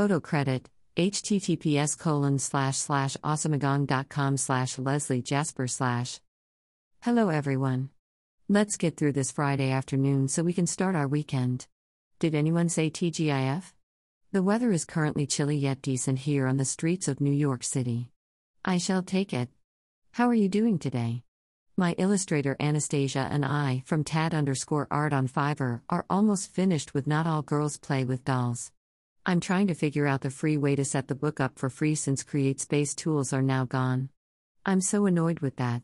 Photo credit https colon slash slash awesomegang.com slash leslie jasper slash. Hello everyone. Let's get through this friday afternoon so we can start our weekend. Did anyone say tgif the weather is currently chilly yet decent here on the streets of new york city. I shall take it. How are you doing today? My illustrator Anastasia and I, from Tad underscore art on Fiverr, are almost finished with Not All Girls Play with Dolls. I'm trying to figure out the free way to set the book up for free since CreateSpace tools are now gone. I'm so annoyed with that.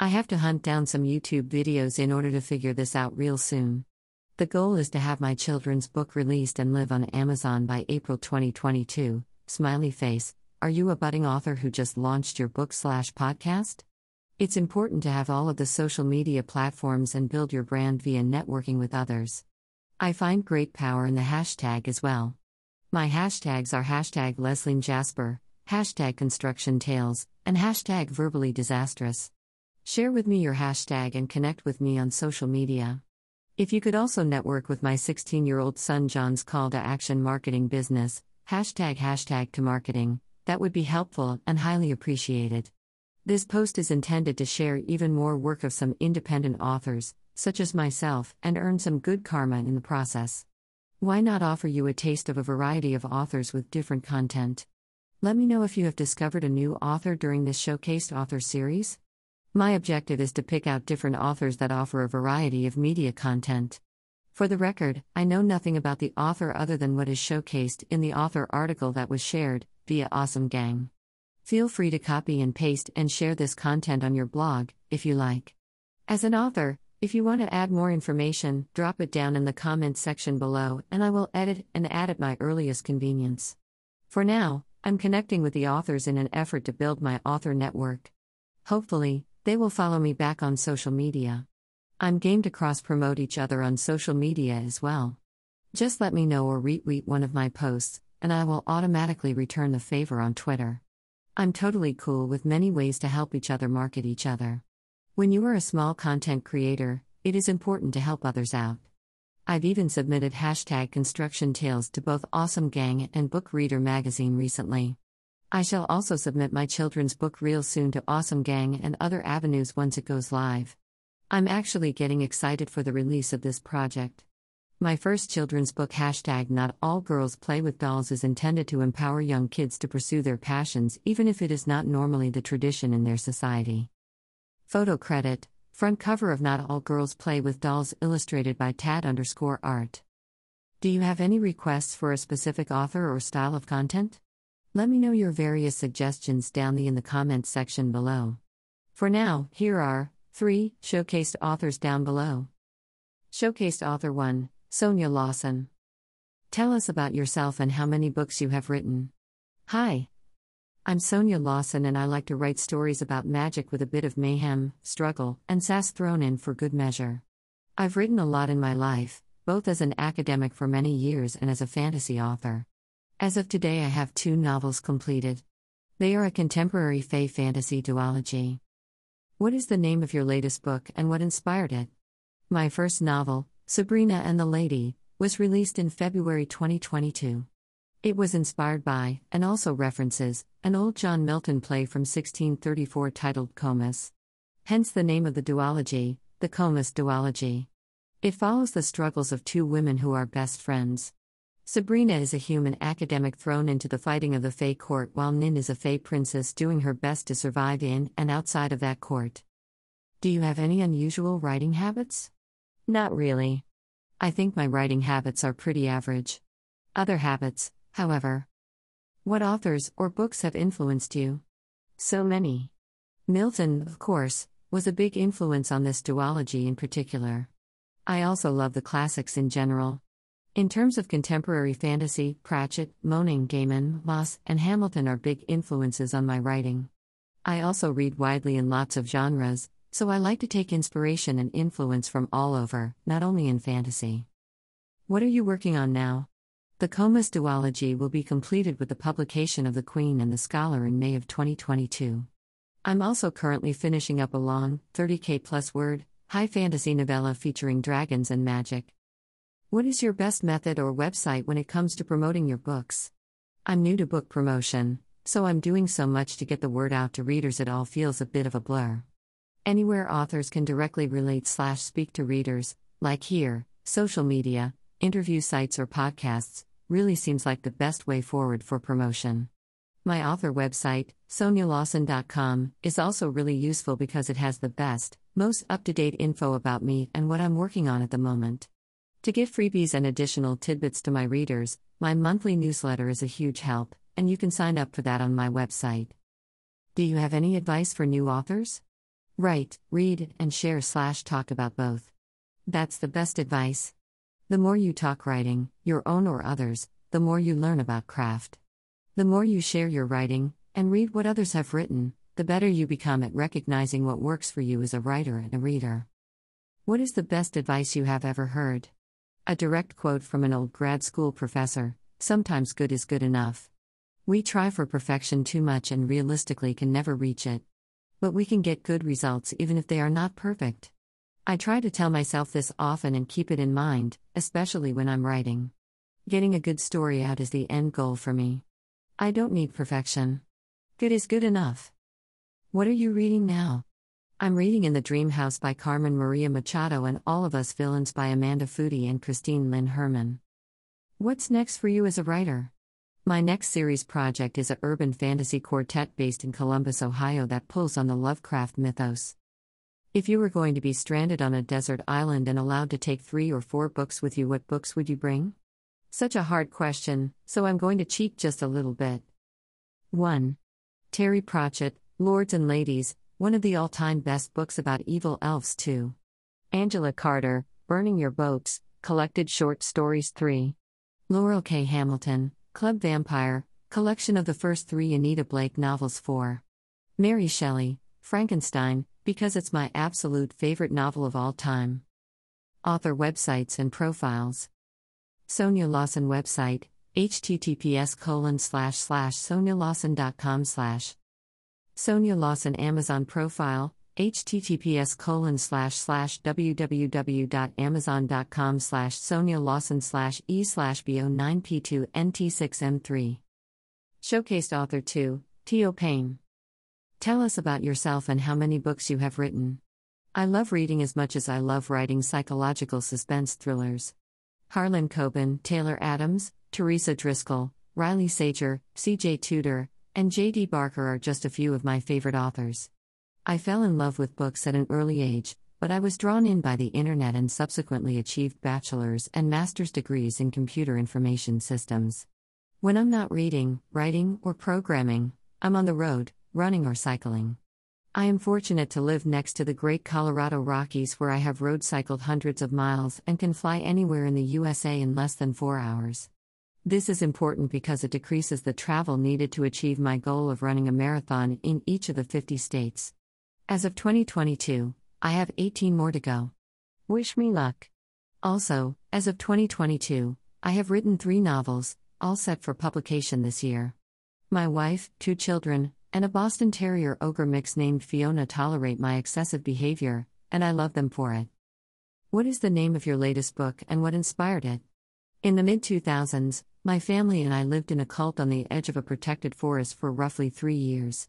I have to hunt down some YouTube videos in order to figure this out real soon. The goal is to have my children's book released and live on Amazon by April 2022. Smiley face. Are you a budding author who just launched your book slash podcast? It's important to have all of the social media platforms and build your brand via networking with others. I find great power in the hashtag as well. My hashtags are hashtag Leslie Jasper, hashtag Construction Tales, and hashtag Verbally Disastrous. Share with me your hashtag and connect with me on social media. If you could also network with my 16 year old son John's call to action marketing business, hashtag hashtag to marketing, that would be helpful and highly appreciated. This post is intended to share even more work of some independent authors, such as myself, and earn some good karma in the process. Why not offer you a taste of a variety of authors with different content? Let me know if you have discovered a new author during this showcased author series. My objective is to pick out different authors that offer a variety of media content. For the record, I know nothing about the author other than what is showcased in the author article that was shared via Awesome Gang. Feel free to copy and paste and share this content on your blog, if you like. As an author, if you want to add more information, drop it down in the comments section below and I will edit and add at my earliest convenience. For now, I'm connecting with the authors in an effort to build my author network. Hopefully, they will follow me back on social media. I'm game to cross promote each other on social media as well. Just let me know or retweet one of my posts, and I will automatically return the favor on Twitter. I'm totally cool with many ways to help each other market each other. When you are a small content creator, it is important to help others out. I've even submitted hashtag construction tales to both Awesome Gang and Book Reader magazine recently. I shall also submit my children's book real soon to Awesome Gang and other avenues once it goes live. I'm actually getting excited for the release of this project. My first children's book hashtag Not All Girls Play with Dolls is intended to empower young kids to pursue their passions even if it is not normally the tradition in their society. Photo credit Front cover of Not All Girls Play with Dolls illustrated by Tad underscore art. Do you have any requests for a specific author or style of content? Let me know your various suggestions down the in the comments section below. For now, here are three showcased authors down below. Showcased author 1, Sonia Lawson. Tell us about yourself and how many books you have written. Hi, I'm Sonia Lawson and I like to write stories about magic with a bit of mayhem, struggle, and sass thrown in for good measure. I've written a lot in my life, both as an academic for many years and as a fantasy author. As of today, I have two novels completed. They are a contemporary fae fantasy duology. What is the name of your latest book and what inspired it? My first novel, Sabrina and the Lady, was released in February 2022. It was inspired by, and also references, an old John Milton play from 1634 titled Comus. Hence the name of the duology, the Comus duology. It follows the struggles of two women who are best friends. Sabrina is a human academic thrown into the fighting of the Fae court, while Nin is a Fae princess doing her best to survive in and outside of that court. Do you have any unusual writing habits? Not really. I think my writing habits are pretty average. Other habits, however. What authors or books have influenced you? So many. Milton, of course, was a big influence on this duology in particular. I also love the classics in general. In terms of contemporary fantasy, Pratchett, Moaning Gaiman, Moss, and Hamilton are big influences on my writing. I also read widely in lots of genres, so I like to take inspiration and influence from all over, not only in fantasy. What are you working on now? The Comus duology will be completed with the publication of The Queen and the Scholar in May of 2022. I'm also currently finishing up a long, 30k plus word, high fantasy novella featuring dragons and magic. What is your best method or website when it comes to promoting your books? I'm new to book promotion, so I'm doing so much to get the word out to readers it all feels a bit of a blur. Anywhere authors can directly relate slash speak to readers, like here, social media, interview sites or podcasts, really seems like the best way forward for promotion. My author website, sonialawson.com, is also really useful because it has the best, most up to date info about me and what I'm working on at the moment. To give freebies and additional tidbits to my readers, my monthly newsletter is a huge help, and you can sign up for that on my website. Do you have any advice for new authors? Write, read, and share slash talk about both. That's the best advice. The more you talk writing, your own or others, the more you learn about craft. The more you share your writing and read what others have written, the better you become at recognizing what works for you as a writer and a reader. What is the best advice you have ever heard? A direct quote from an old grad school professor sometimes good is good enough. We try for perfection too much and realistically can never reach it. But we can get good results even if they are not perfect. I try to tell myself this often and keep it in mind, especially when I'm writing. Getting a good story out is the end goal for me. I don't need perfection. Good is good enough. What are you reading now? I'm reading In the Dream House by Carmen Maria Machado and All of Us Villains by Amanda Foody and Christine Lynn Herman. What's next for you as a writer? My next series project is a urban fantasy quartet based in Columbus, Ohio that pulls on the Lovecraft mythos. If you were going to be stranded on a desert island and allowed to take three or four books with you, what books would you bring? Such a hard question, so I'm going to cheat just a little bit. 1. Terry Pratchett, Lords and Ladies, one of the all time best books about evil elves, too. Angela Carter, Burning Your Boats, Collected Short Stories 3. Laurell K. Hamilton, Club Vampyre, collection of the first three Anita Blake novels 4. Mary Shelley, Frankenstein, because it's my absolute favorite novel of all time. Author websites and profiles. Sonia Lawson website, https colon slash slash sonialawson.com slash Sonia Lawson Amazon profile, https colon slash slash www.amazon.com slash Sonia Lawson slash e slash bo9p2 nt6m3. Showcased author 2, Tio Payne. Tell us about yourself and how many books you have written. I love reading as much as I love writing psychological suspense thrillers. Harlan Coben, Taylor Adams, Teresa Driscoll, Riley Sager, C.J. Tudor, and J.D. Barker are just a few of my favorite authors. I fell in love with books at an early age, but I was drawn in by the internet and subsequently achieved bachelor's and master's degrees in computer information systems. When I'm not reading, writing, or programming, I'm on the road, running or cycling. I am fortunate to live next to the great Colorado Rockies where I have road cycled hundreds of miles and can fly anywhere in the USA in less than four hours. This is important because it decreases the travel needed to achieve my goal of running a marathon in each of the 50 states. As of 2022, I have 18 more to go. Wish me luck. Also, as of 2022, I have written three novels, all set for publication this year. My wife, two children, and a Boston Terrier ogre mix named Fiona tolerate my excessive behavior, and I love them for it. What is the name of your latest book and what inspired it? In the mid 2000s, my family and I lived in a cult on the edge of a protected forest for roughly three years.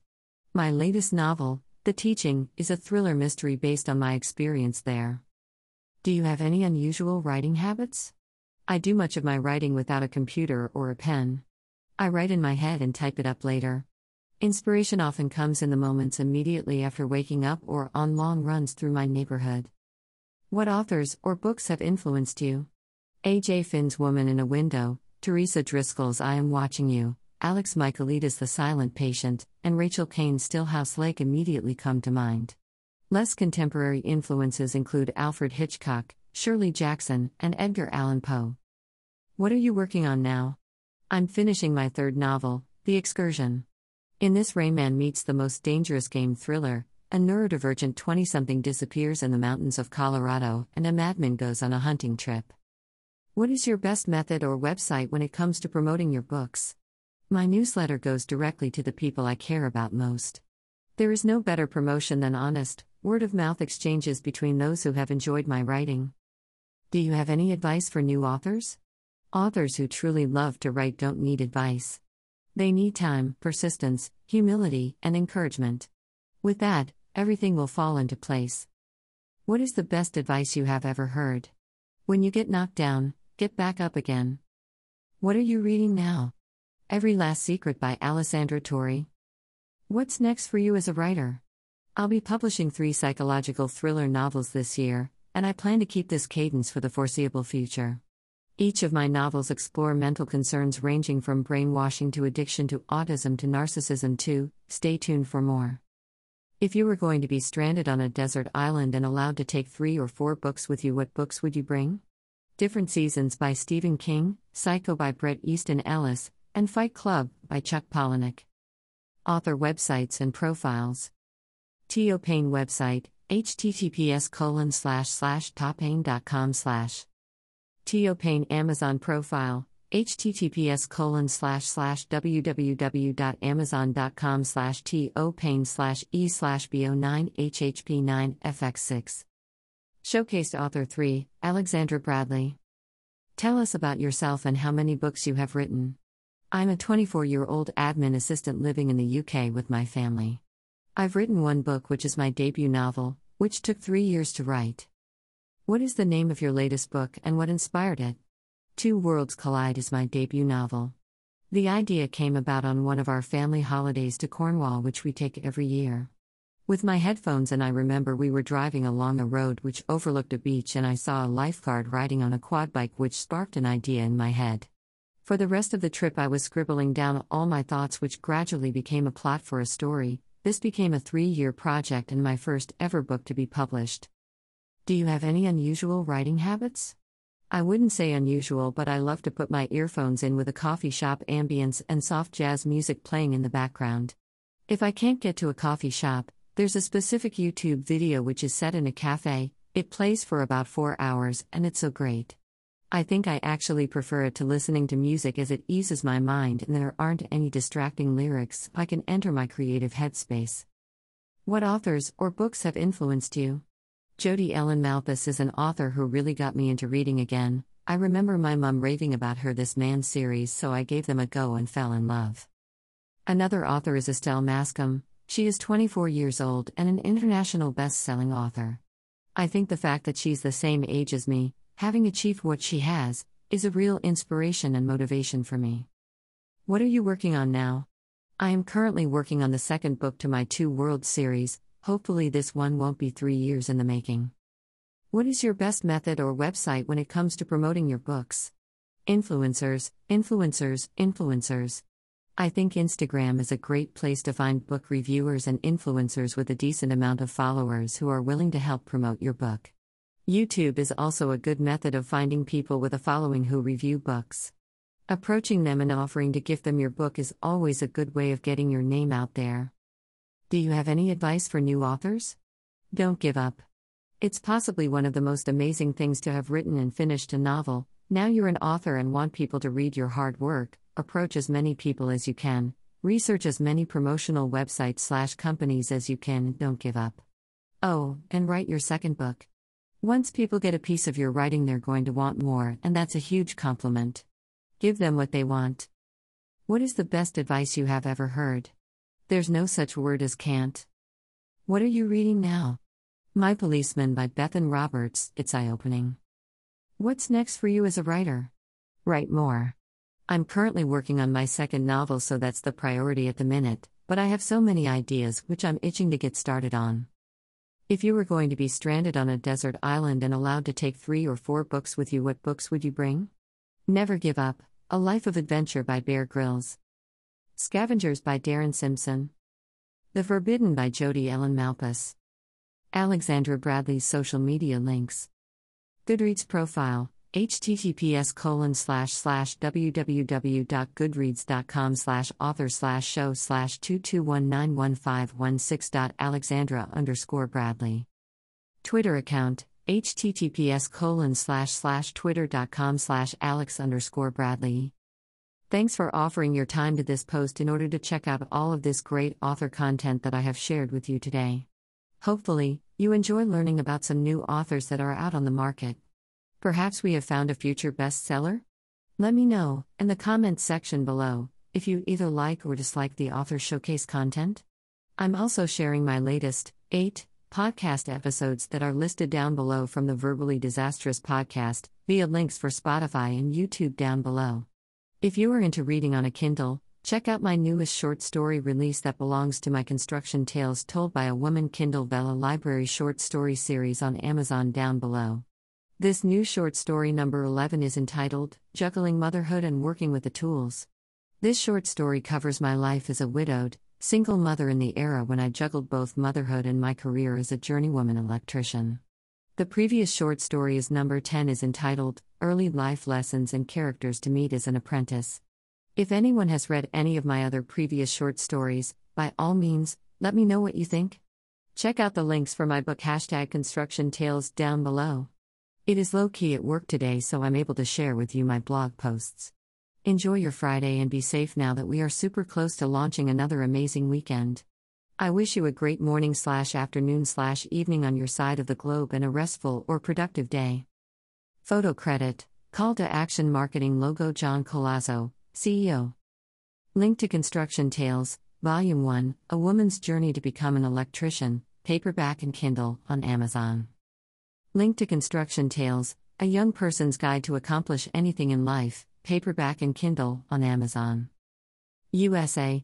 My latest novel, The Teaching, is a thriller mystery based on my experience there. Do you have any unusual writing habits? I do much of my writing without a computer or a pen. I write in my head and type it up later. Inspiration often comes in the moments immediately after waking up or on long runs through my neighborhood. What authors or books have influenced you? A.J. Finn's Woman in a Window, Teresa Driscoll's I Am Watching You, Alex Michaelides' The Silent Patient, and Rachel Caine's Stillhouse Lake immediately come to mind. Less contemporary influences include Alfred Hitchcock, Shirley Jackson, and Edgar Allan Poe. What are you working on now? I'm finishing my third novel, The Excursion. In this, Rain Man meets the most dangerous game thriller. A neurodivergent 20 something disappears in the mountains of Colorado, and a madman goes on a hunting trip. What is your best method or website when it comes to promoting your books? My newsletter goes directly to the people I care about most. There is no better promotion than honest, word of mouth exchanges between those who have enjoyed my writing. Do you have any advice for new authors? Authors who truly love to write don't need advice. They need time, persistence, humility, and encouragement. With that, everything will fall into place. What is the best advice you have ever heard? When you get knocked down, get back up again. What are you reading now? Every Last Secret by Alessandra Torre. What's next for you as a writer? I'll be publishing three psychological thriller novels this year, and I plan to keep this cadence for the foreseeable future. Each of my novels explore mental concerns ranging from brainwashing to addiction to autism to narcissism too. Stay tuned for more. If you were going to be stranded on a desert island and allowed to take 3 or 4 books with you, what books would you bring? Different Seasons by Stephen King, Psycho by Bret Easton Ellis, and Fight Club by Chuck Palahniuk. Author websites and profiles. Tio Payne website, https colon slash slash slash. Tio Payne Amazon profile, https colon slash slash www.amazon.com slash topane slash e slash bo9 hhp9 fx6. Showcased Author 3, Alexandra Bradley. Tell us about yourself and how many books you have written. I'm a 24 year old admin assistant living in the UK with my family. I've written one book, which is my debut novel, which took three years to write. What is the name of your latest book and what inspired it? Two Worlds Collide is my debut novel. The idea came about on one of our family holidays to Cornwall, which we take every year. With my headphones, and I remember we were driving along a road which overlooked a beach, and I saw a lifeguard riding on a quad bike, which sparked an idea in my head. For the rest of the trip, I was scribbling down all my thoughts, which gradually became a plot for a story. This became a three year project and my first ever book to be published. Do you have any unusual writing habits? I wouldn't say unusual, but I love to put my earphones in with a coffee shop ambience and soft jazz music playing in the background. If I can't get to a coffee shop, there's a specific YouTube video which is set in a cafe, it plays for about four hours, and it's so great. I think I actually prefer it to listening to music as it eases my mind and there aren't any distracting lyrics, I can enter my creative headspace. What authors or books have influenced you? Jodi Ellen Malpas is an author who really got me into reading again. I remember my mum raving about her This Man series, so I gave them a go and fell in love. Another author is Estelle Maskame. She is 24 years old and an international best selling author. I think the fact that she's the same age as me, having achieved what she has, is a real inspiration and motivation for me. What are you working on now? I am currently working on the second book to my Two Worlds series, Hopefully, this one won't be three years in the making. What is your best method or website when it comes to promoting your books? Influencers, influencers, influencers. I think Instagram is a great place to find book reviewers and influencers with a decent amount of followers who are willing to help promote your book. YouTube is also a good method of finding people with a following who review books. Approaching them and offering to gift them your book is always a good way of getting your name out there. Do you have any advice for new authors? Don't give up. It's possibly one of the most amazing things to have written and finished a novel. Now you're an author and want people to read your hard work. Approach as many people as you can. Research as many promotional websites slash companies as you can. Don't give up. Oh, and write your second book. Once people get a piece of your writing, they're going to want more, and that's a huge compliment. Give them what they want. What is the best advice you have ever heard? There's no such word as can't. What are you reading now? My Policeman by Bethan Roberts, it's eye opening. What's next for you as a writer? Write more. I'm currently working on my second novel, so that's the priority at the minute, but I have so many ideas which I'm itching to get started on. If you were going to be stranded on a desert island and allowed to take three or four books with you, what books would you bring? Never Give Up A Life of Adventure by Bear Grylls. Scavengers by Darren Simpson. The Forbidden by Jodi Ellen Malpas. Alexandra Bradley's social media links. Goodreads profile https colon slash slash www.goodreads.com slash author slash show slash 221915116. alexandra underscore bradley twitter account https colon slash slash twitter.com slash alex underscore bradley Thanks for offering your time to this post in order to check out all of this great author content that I have shared with you today. Hopefully, you enjoy learning about some new authors that are out on the market. Perhaps we have found a future bestseller? Let me know in the comments section below. if you either like or dislike the author showcase content. I'm also sharing my latest, 8 podcast episodes that are listed down below from the Verbally Disastrous podcast via links for Spotify and YouTube down below. If you are into reading on a Kindle, check out my newest short story release that belongs to my Construction Tales Told by a Woman Kindle Vella Library short story series on Amazon down below. This new short story number 11 is entitled Juggling Motherhood and Working with the Tools. This short story covers my life as a widowed, single mother in the era when I juggled both motherhood and my career as a journeywoman electrician. The previous short story is number 10 is entitled Early Life Lessons and Characters to Meet as an Apprentice. If anyone has read any of my other previous short stories, by all means, let me know what you think. Check out the links for my book hashtag construction tales down below. It is low key at work today, so I'm able to share with you my blog posts. Enjoy your Friday and be safe now that we are super close to launching another amazing weekend. I wish you a great morning slash afternoon slash evening on your side of the globe and a restful or productive day. Photo credit Call to Action Marketing Logo John Colazzo, CEO. Link to Construction Tales, Volume 1 A Woman's Journey to Become an Electrician, paperback and Kindle, on Amazon. Link to Construction Tales, A Young Person's Guide to Accomplish Anything in Life, paperback and Kindle, on Amazon. USA,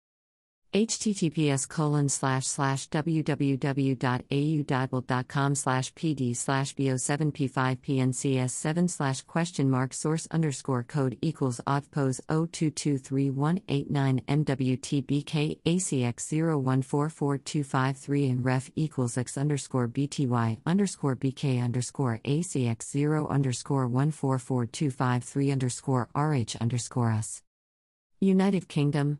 https colon slash slash www.audible.com slash pd slash bo7p5pncs7 slash question mark source underscore code equals oddpose 0223189 mwtbk acx 0144253 and ref equals x underscore bty underscore bk underscore acx 0 underscore 144253 underscore rh underscore us United Kingdom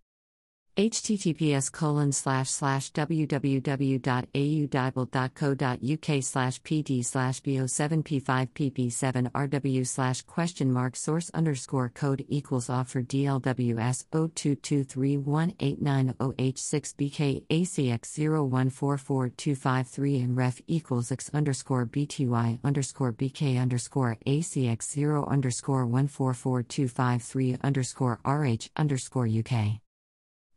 https colon slash slash www.audible.co.uk slash pd slash bo7p5pp7 rw slash question mark source underscore code equals offer dlws 022318900h6 bk acx 0144253 and ref equals x underscore bty underscore bk underscore acx 0 underscore 144253 underscore rh underscore uk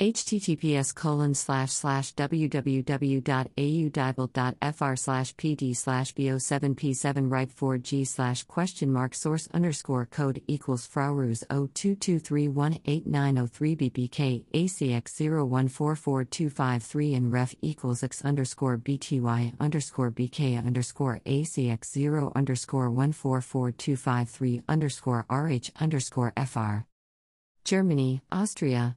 https colon slash slash www.audible.fr slash pd slash bo7p7 right 4g slash question mark source underscore code equals fraurus 022318903 bbk acx 0144253 and ref equals x underscore bty underscore bk underscore acx 0 underscore 144253 underscore rh underscore fr Germany, Austria,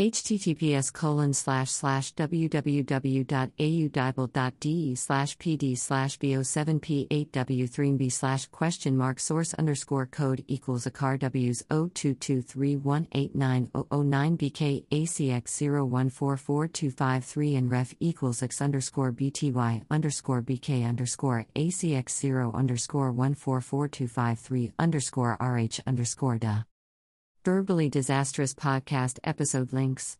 https colon slash slash www.audible.de slash pd slash bo7p8w3b slash question mark source underscore code equals a car w's 02231890009 bk acx 0144253 and ref equals x underscore bty underscore bk underscore acx 0 underscore 144253 underscore rh underscore Verbally Disastrous Podcast episode links.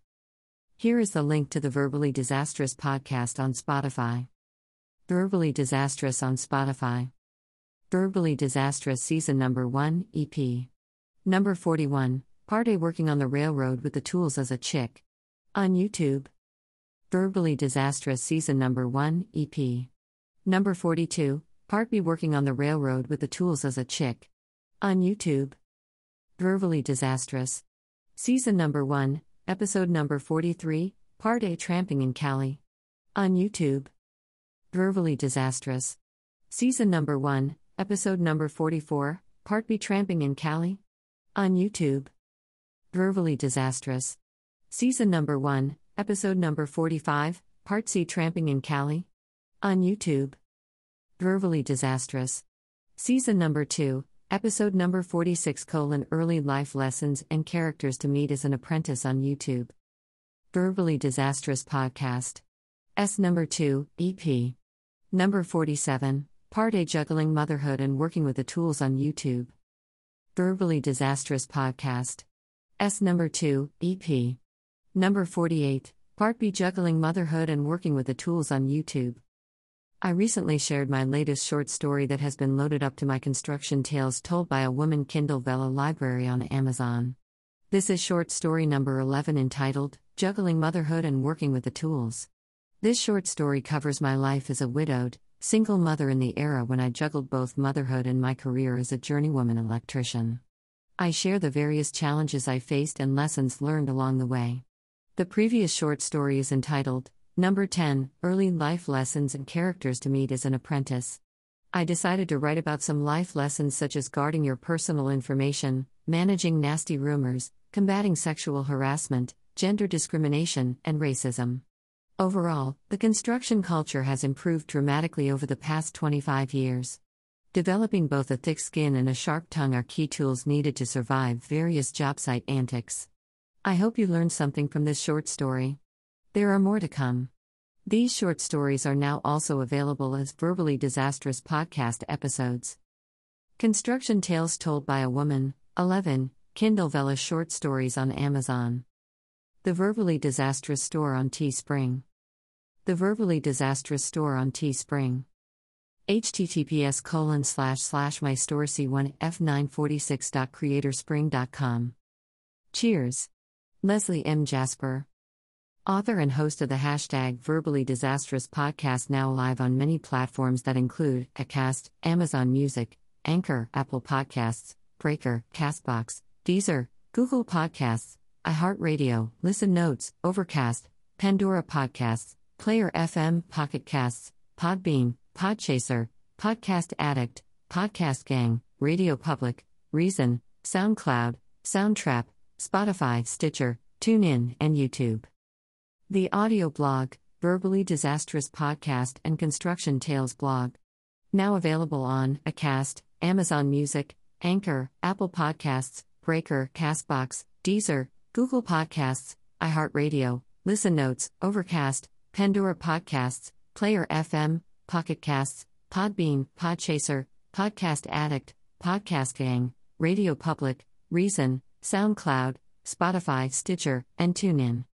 Here is the link to the Verbally Disastrous podcast on Spotify. Verbally Disastrous on Spotify. Verbally Disastrous Season Number 1, EP. Number 41, Part A Working on the Railroad with the Tools as a Chick. On YouTube. Verbally Disastrous Season Number 1, EP. Number 42, Part B Working on the Railroad with the Tools as a Chick. On YouTube. Verbally Disastrous. Season number 1, episode number 43, part A Tramping in Cali. On YouTube. Verbally Disastrous. Season number 1, episode number 44, part B Tramping in Cali. On YouTube. Verbally Disastrous. Season number 1, episode number 45, part C Tramping in Cali. On YouTube. Verbally Disastrous. Season number 2, Episode number 46 colon Early Life Lessons and Characters to Meet as an Apprentice on YouTube. Verbally Disastrous Podcast. S number 2, EP. Number 47, Part A Juggling Motherhood and Working with the Tools on YouTube. Verbally Disastrous Podcast. S. Number 2, EP. Number 48, Part B Juggling Motherhood and Working with the Tools on YouTube. I recently shared my latest short story that has been loaded up to my construction tales told by a woman Kindle Vella library on Amazon. This is short story number 11 entitled Juggling Motherhood and Working with the Tools. This short story covers my life as a widowed, single mother in the era when I juggled both motherhood and my career as a journeywoman electrician. I share the various challenges I faced and lessons learned along the way. The previous short story is entitled Number 10 Early Life Lessons and Characters to Meet as an Apprentice. I decided to write about some life lessons such as guarding your personal information, managing nasty rumors, combating sexual harassment, gender discrimination, and racism. Overall, the construction culture has improved dramatically over the past 25 years. Developing both a thick skin and a sharp tongue are key tools needed to survive various job site antics. I hope you learned something from this short story. There are more to come. These short stories are now also available as verbally disastrous podcast episodes. Construction Tales Told by a Woman, 11, Kindle Vella Short Stories on Amazon. The Verbally Disastrous Store on Teespring. The Verbally Disastrous Store on Teespring. https colon slash slash my store c1 f946.creatorspring.com. Cheers. Leslie M. Jasper. Author and host of the hashtag Verbally Disastrous podcast now live on many platforms that include Acast, Amazon Music, Anchor, Apple Podcasts, Breaker, Castbox, Deezer, Google Podcasts, iHeartRadio, Listen Notes, Overcast, Pandora Podcasts, Player FM, Pocket Casts, Podbean, Podchaser, Podcast Addict, Podcast Gang, Radio Public, Reason, SoundCloud, Soundtrap, Spotify, Stitcher, TuneIn, and YouTube. The audio blog, Verbally Disastrous Podcast and Construction Tales blog. Now available on Acast, Amazon Music, Anchor, Apple Podcasts, Breaker, Castbox, Deezer, Google Podcasts, iHeartRadio, Listen Notes, Overcast, Pandora Podcasts, Player FM, Pocket Casts, Podbean, Podchaser, Podcast Addict, Podcast Gang, Radio Public, Reason, SoundCloud, Spotify, Stitcher, and TuneIn.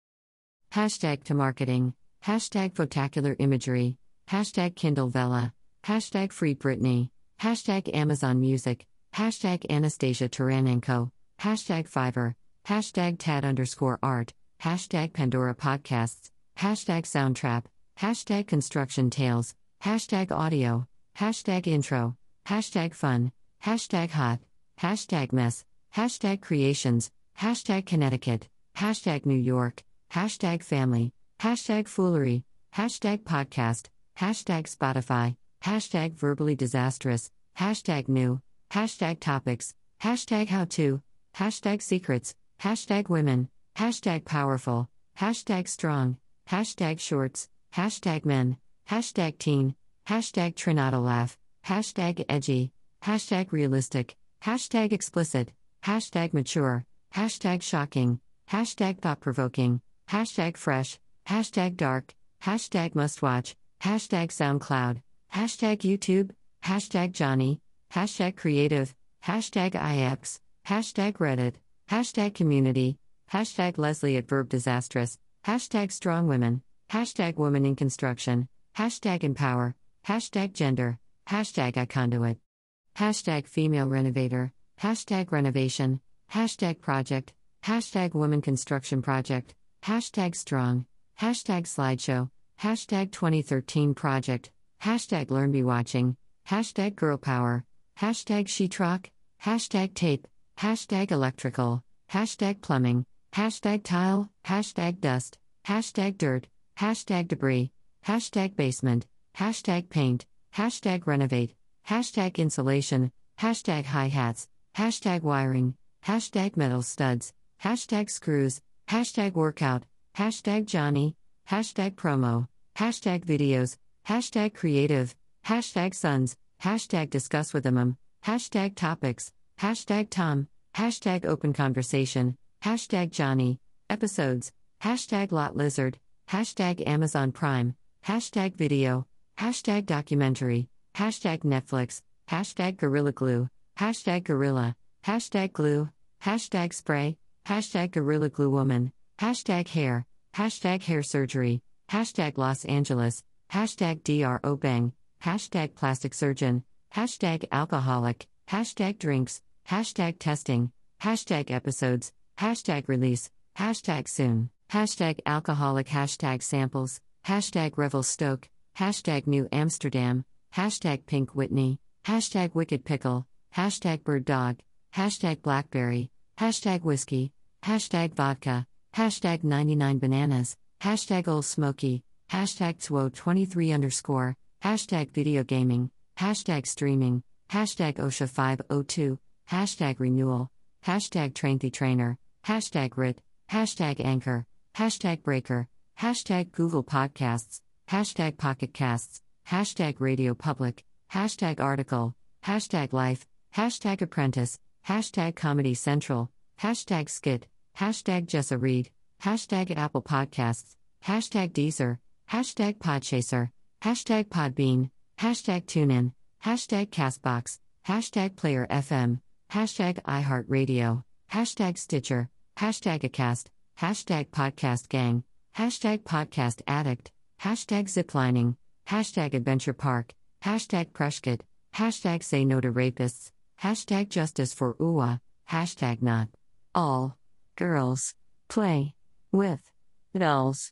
Hashtag to marketing, hashtag photacular imagery, hashtag Kindle Vella, hashtag Free Britney, hashtag Amazon Music, hashtag Anastasia Taranenko, hashtag Fiverr, hashtag Tad underscore art, hashtag Pandora Podcasts, hashtag Soundtrap, hashtag Construction Tales, hashtag Audio, hashtag Intro, hashtag Fun, hashtag Hot, hashtag Mess, hashtag Creations, hashtag Connecticut, hashtag New York, hashtag Family, hashtag Foolery, hashtag Podcast, hashtag Spotify, hashtag Verbally Disastrous, hashtag New, hashtag Topics, hashtag How To, hashtag Secrets, hashtag Women, hashtag Powerful, hashtag Strong, hashtag shorts, hashtag men, hashtag teen, hashtag Trinata laugh, hashtag edgy, hashtag realistic, hashtag explicit, hashtag mature, hashtag shocking, hashtag thought provoking, hashtag fresh, hashtag dark, hashtag must watch, hashtag SoundCloud, hashtag YouTube, hashtag Johnny, hashtag creative, hashtag IX, hashtag Reddit, hashtag community, hashtag Leslie at Verb Disastrous, hashtag strong women, hashtag woman in construction, hashtag empower, hashtag gender, hashtag iConduit, hashtag female renovator, hashtag renovation, hashtag project, hashtag woman construction project, hashtag strong, hashtag slideshow, hashtag 2013 project, hashtag learn be watching, hashtag girl power, hashtag sheetrock, hashtag tape, hashtag electrical, hashtag plumbing, hashtag tile, hashtag dust, hashtag dirt, hashtag debris, hashtag basement, hashtag paint, hashtag renovate, hashtag insulation, hashtag hi hats, hashtag wiring, hashtag metal studs, hashtag screws, hashtag workout, hashtag Johnny, hashtag promo, hashtag videos, hashtag creative, hashtag sons, hashtag discuss with them, hashtag topics, hashtag Tom, hashtag open conversation, hashtag Johnny, episodes, hashtag lot lizard, hashtag Amazon Prime, hashtag video, hashtag documentary, hashtag Netflix, hashtag Gorilla Glue, hashtag Gorilla, hashtag Glue, hashtag Spray, hashtag Gorilla Glue Woman, hashtag Hair, hashtag Hair Surgery, hashtag Los Angeles, hashtag DRO Bang, hashtag Plastic Surgeon, hashtag Alcoholic, hashtag Drinks, hashtag Testing, hashtag Episodes, hashtag Release, hashtag Soon, hashtag Alcoholic, hashtag Samples, hashtag Revelstoke, hashtag New Amsterdam, hashtag Pink Whitney, hashtag Wicked Pickle, hashtag Bird Dog, hashtag Blackberry, hashtag Whiskey, hashtag Vodka, hashtag 99 Bananas, hashtag Ole Smoky, hashtag Two23 underscore, hashtag Video Gaming, hashtag Streaming, hashtag OSHA 502, hashtag Renewal, hashtag Train the Trainer, hashtag RIT, hashtag Anchor, hashtag Breaker, hashtag Google Podcasts, hashtag Pocket Casts, hashtag Radio Public, hashtag Article, hashtag Life, hashtag Apprentice, hashtag Comedy Central, hashtag Skit, hashtag Jessa Reed, hashtag Apple Podcasts, hashtag Deezer, hashtag Podchaser, hashtag Podbean, hashtag TuneIn, hashtag Castbox, hashtag Player FM, hashtag iHeartRadio, hashtag Stitcher, hashtag Acast, hashtag Podcast Gang, hashtag Podcast Addict, hashtag Ziplining, hashtag Adventure Park, hashtag Preshkit, hashtag Say No to Rapists, hashtag Justice for UWA, hashtag Not. All Girls Play with Dolls.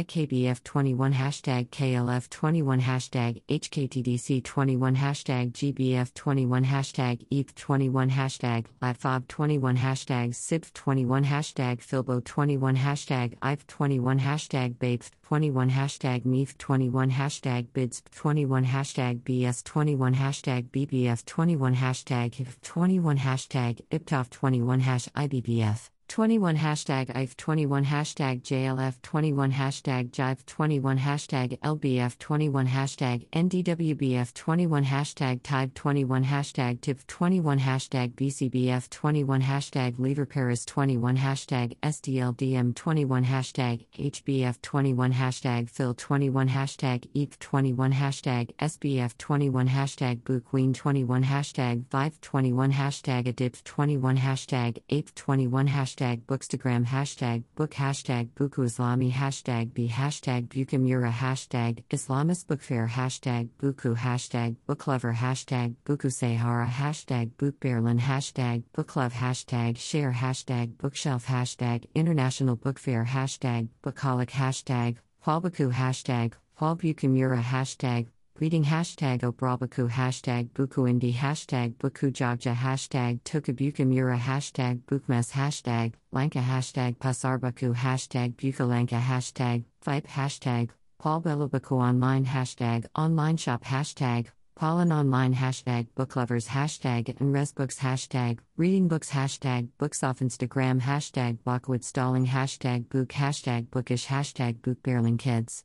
IKBF21 hashtag KLF21 hashtag HKTDC21 hashtag GBF21 hashtag ETH21 hashtag LATFOB21 hashtag SIBF21 hashtag Filbo21 hashtag IVE21 hashtag BABE21 hashtag MEEF21 hashtag BIDS21 hashtag BS21 hashtag BBF21 hashtag HIF21 hashtag IPTOF21 hash IBBF 21 hashtag IF 21 hashtag JLF 21 hashtag Jive 21 hashtag LBF 21 hashtag NDWBF 21 hashtag Tide 21 hashtag TIP 21 hashtag BCBF 21 hashtag Leader Paris 21 hashtag SDLDM 21 hashtag HBF 21 hashtag Phil 21 hashtag EAP 21 hashtag SBF 21 hashtag Boo Queen 21 hashtag Vive 21 hashtag ADIP 21 hashtag APE 21 hashtag hashtag bookstagram hashtag book hashtag buku islami hashtag b hashtag bukamura hashtag islamist book fair hashtag buku hashtag booklover hashtag buku sahara hashtag bookberlin hashtag booklove hashtag share hashtag bookshelf hashtag international book fair hashtag bookaholic hashtag Hualbuku hashtag Hualbukamura hashtag Reading hashtag Obrabaku hashtag Bukuindi hashtag Bukujagja hashtag Tokabukamura hashtag Bukmes hashtag Lanka hashtag Pasarbaku hashtag Bukalanka hashtag Vipe hashtag Paulbelabaku online hashtag online shop hashtag Pollen online hashtag booklovers hashtag and resbooks hashtag reading books hashtag books off Instagram hashtag Blockwood stalling hashtag book hashtag bookish hashtag book kids.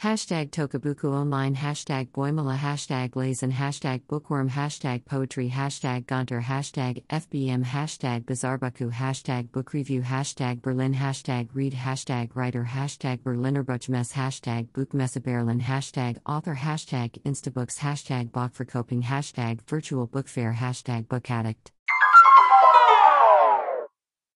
Hashtag Tokabuku Online Hashtag Boimala Hashtag Lazen Hashtag Bookworm Hashtag Poetry Hashtag Gonter Hashtag FBM Hashtag Bizarbaku Hashtag Book Review Hashtag Berlin Hashtag Read Hashtag Writer Hashtag Berliner Buchmesse Hashtag Buchmesse Berlin Hashtag Author Hashtag Instabooks Hashtag Bachverkoping Hashtag Virtual Book Fair Hashtag Book Addict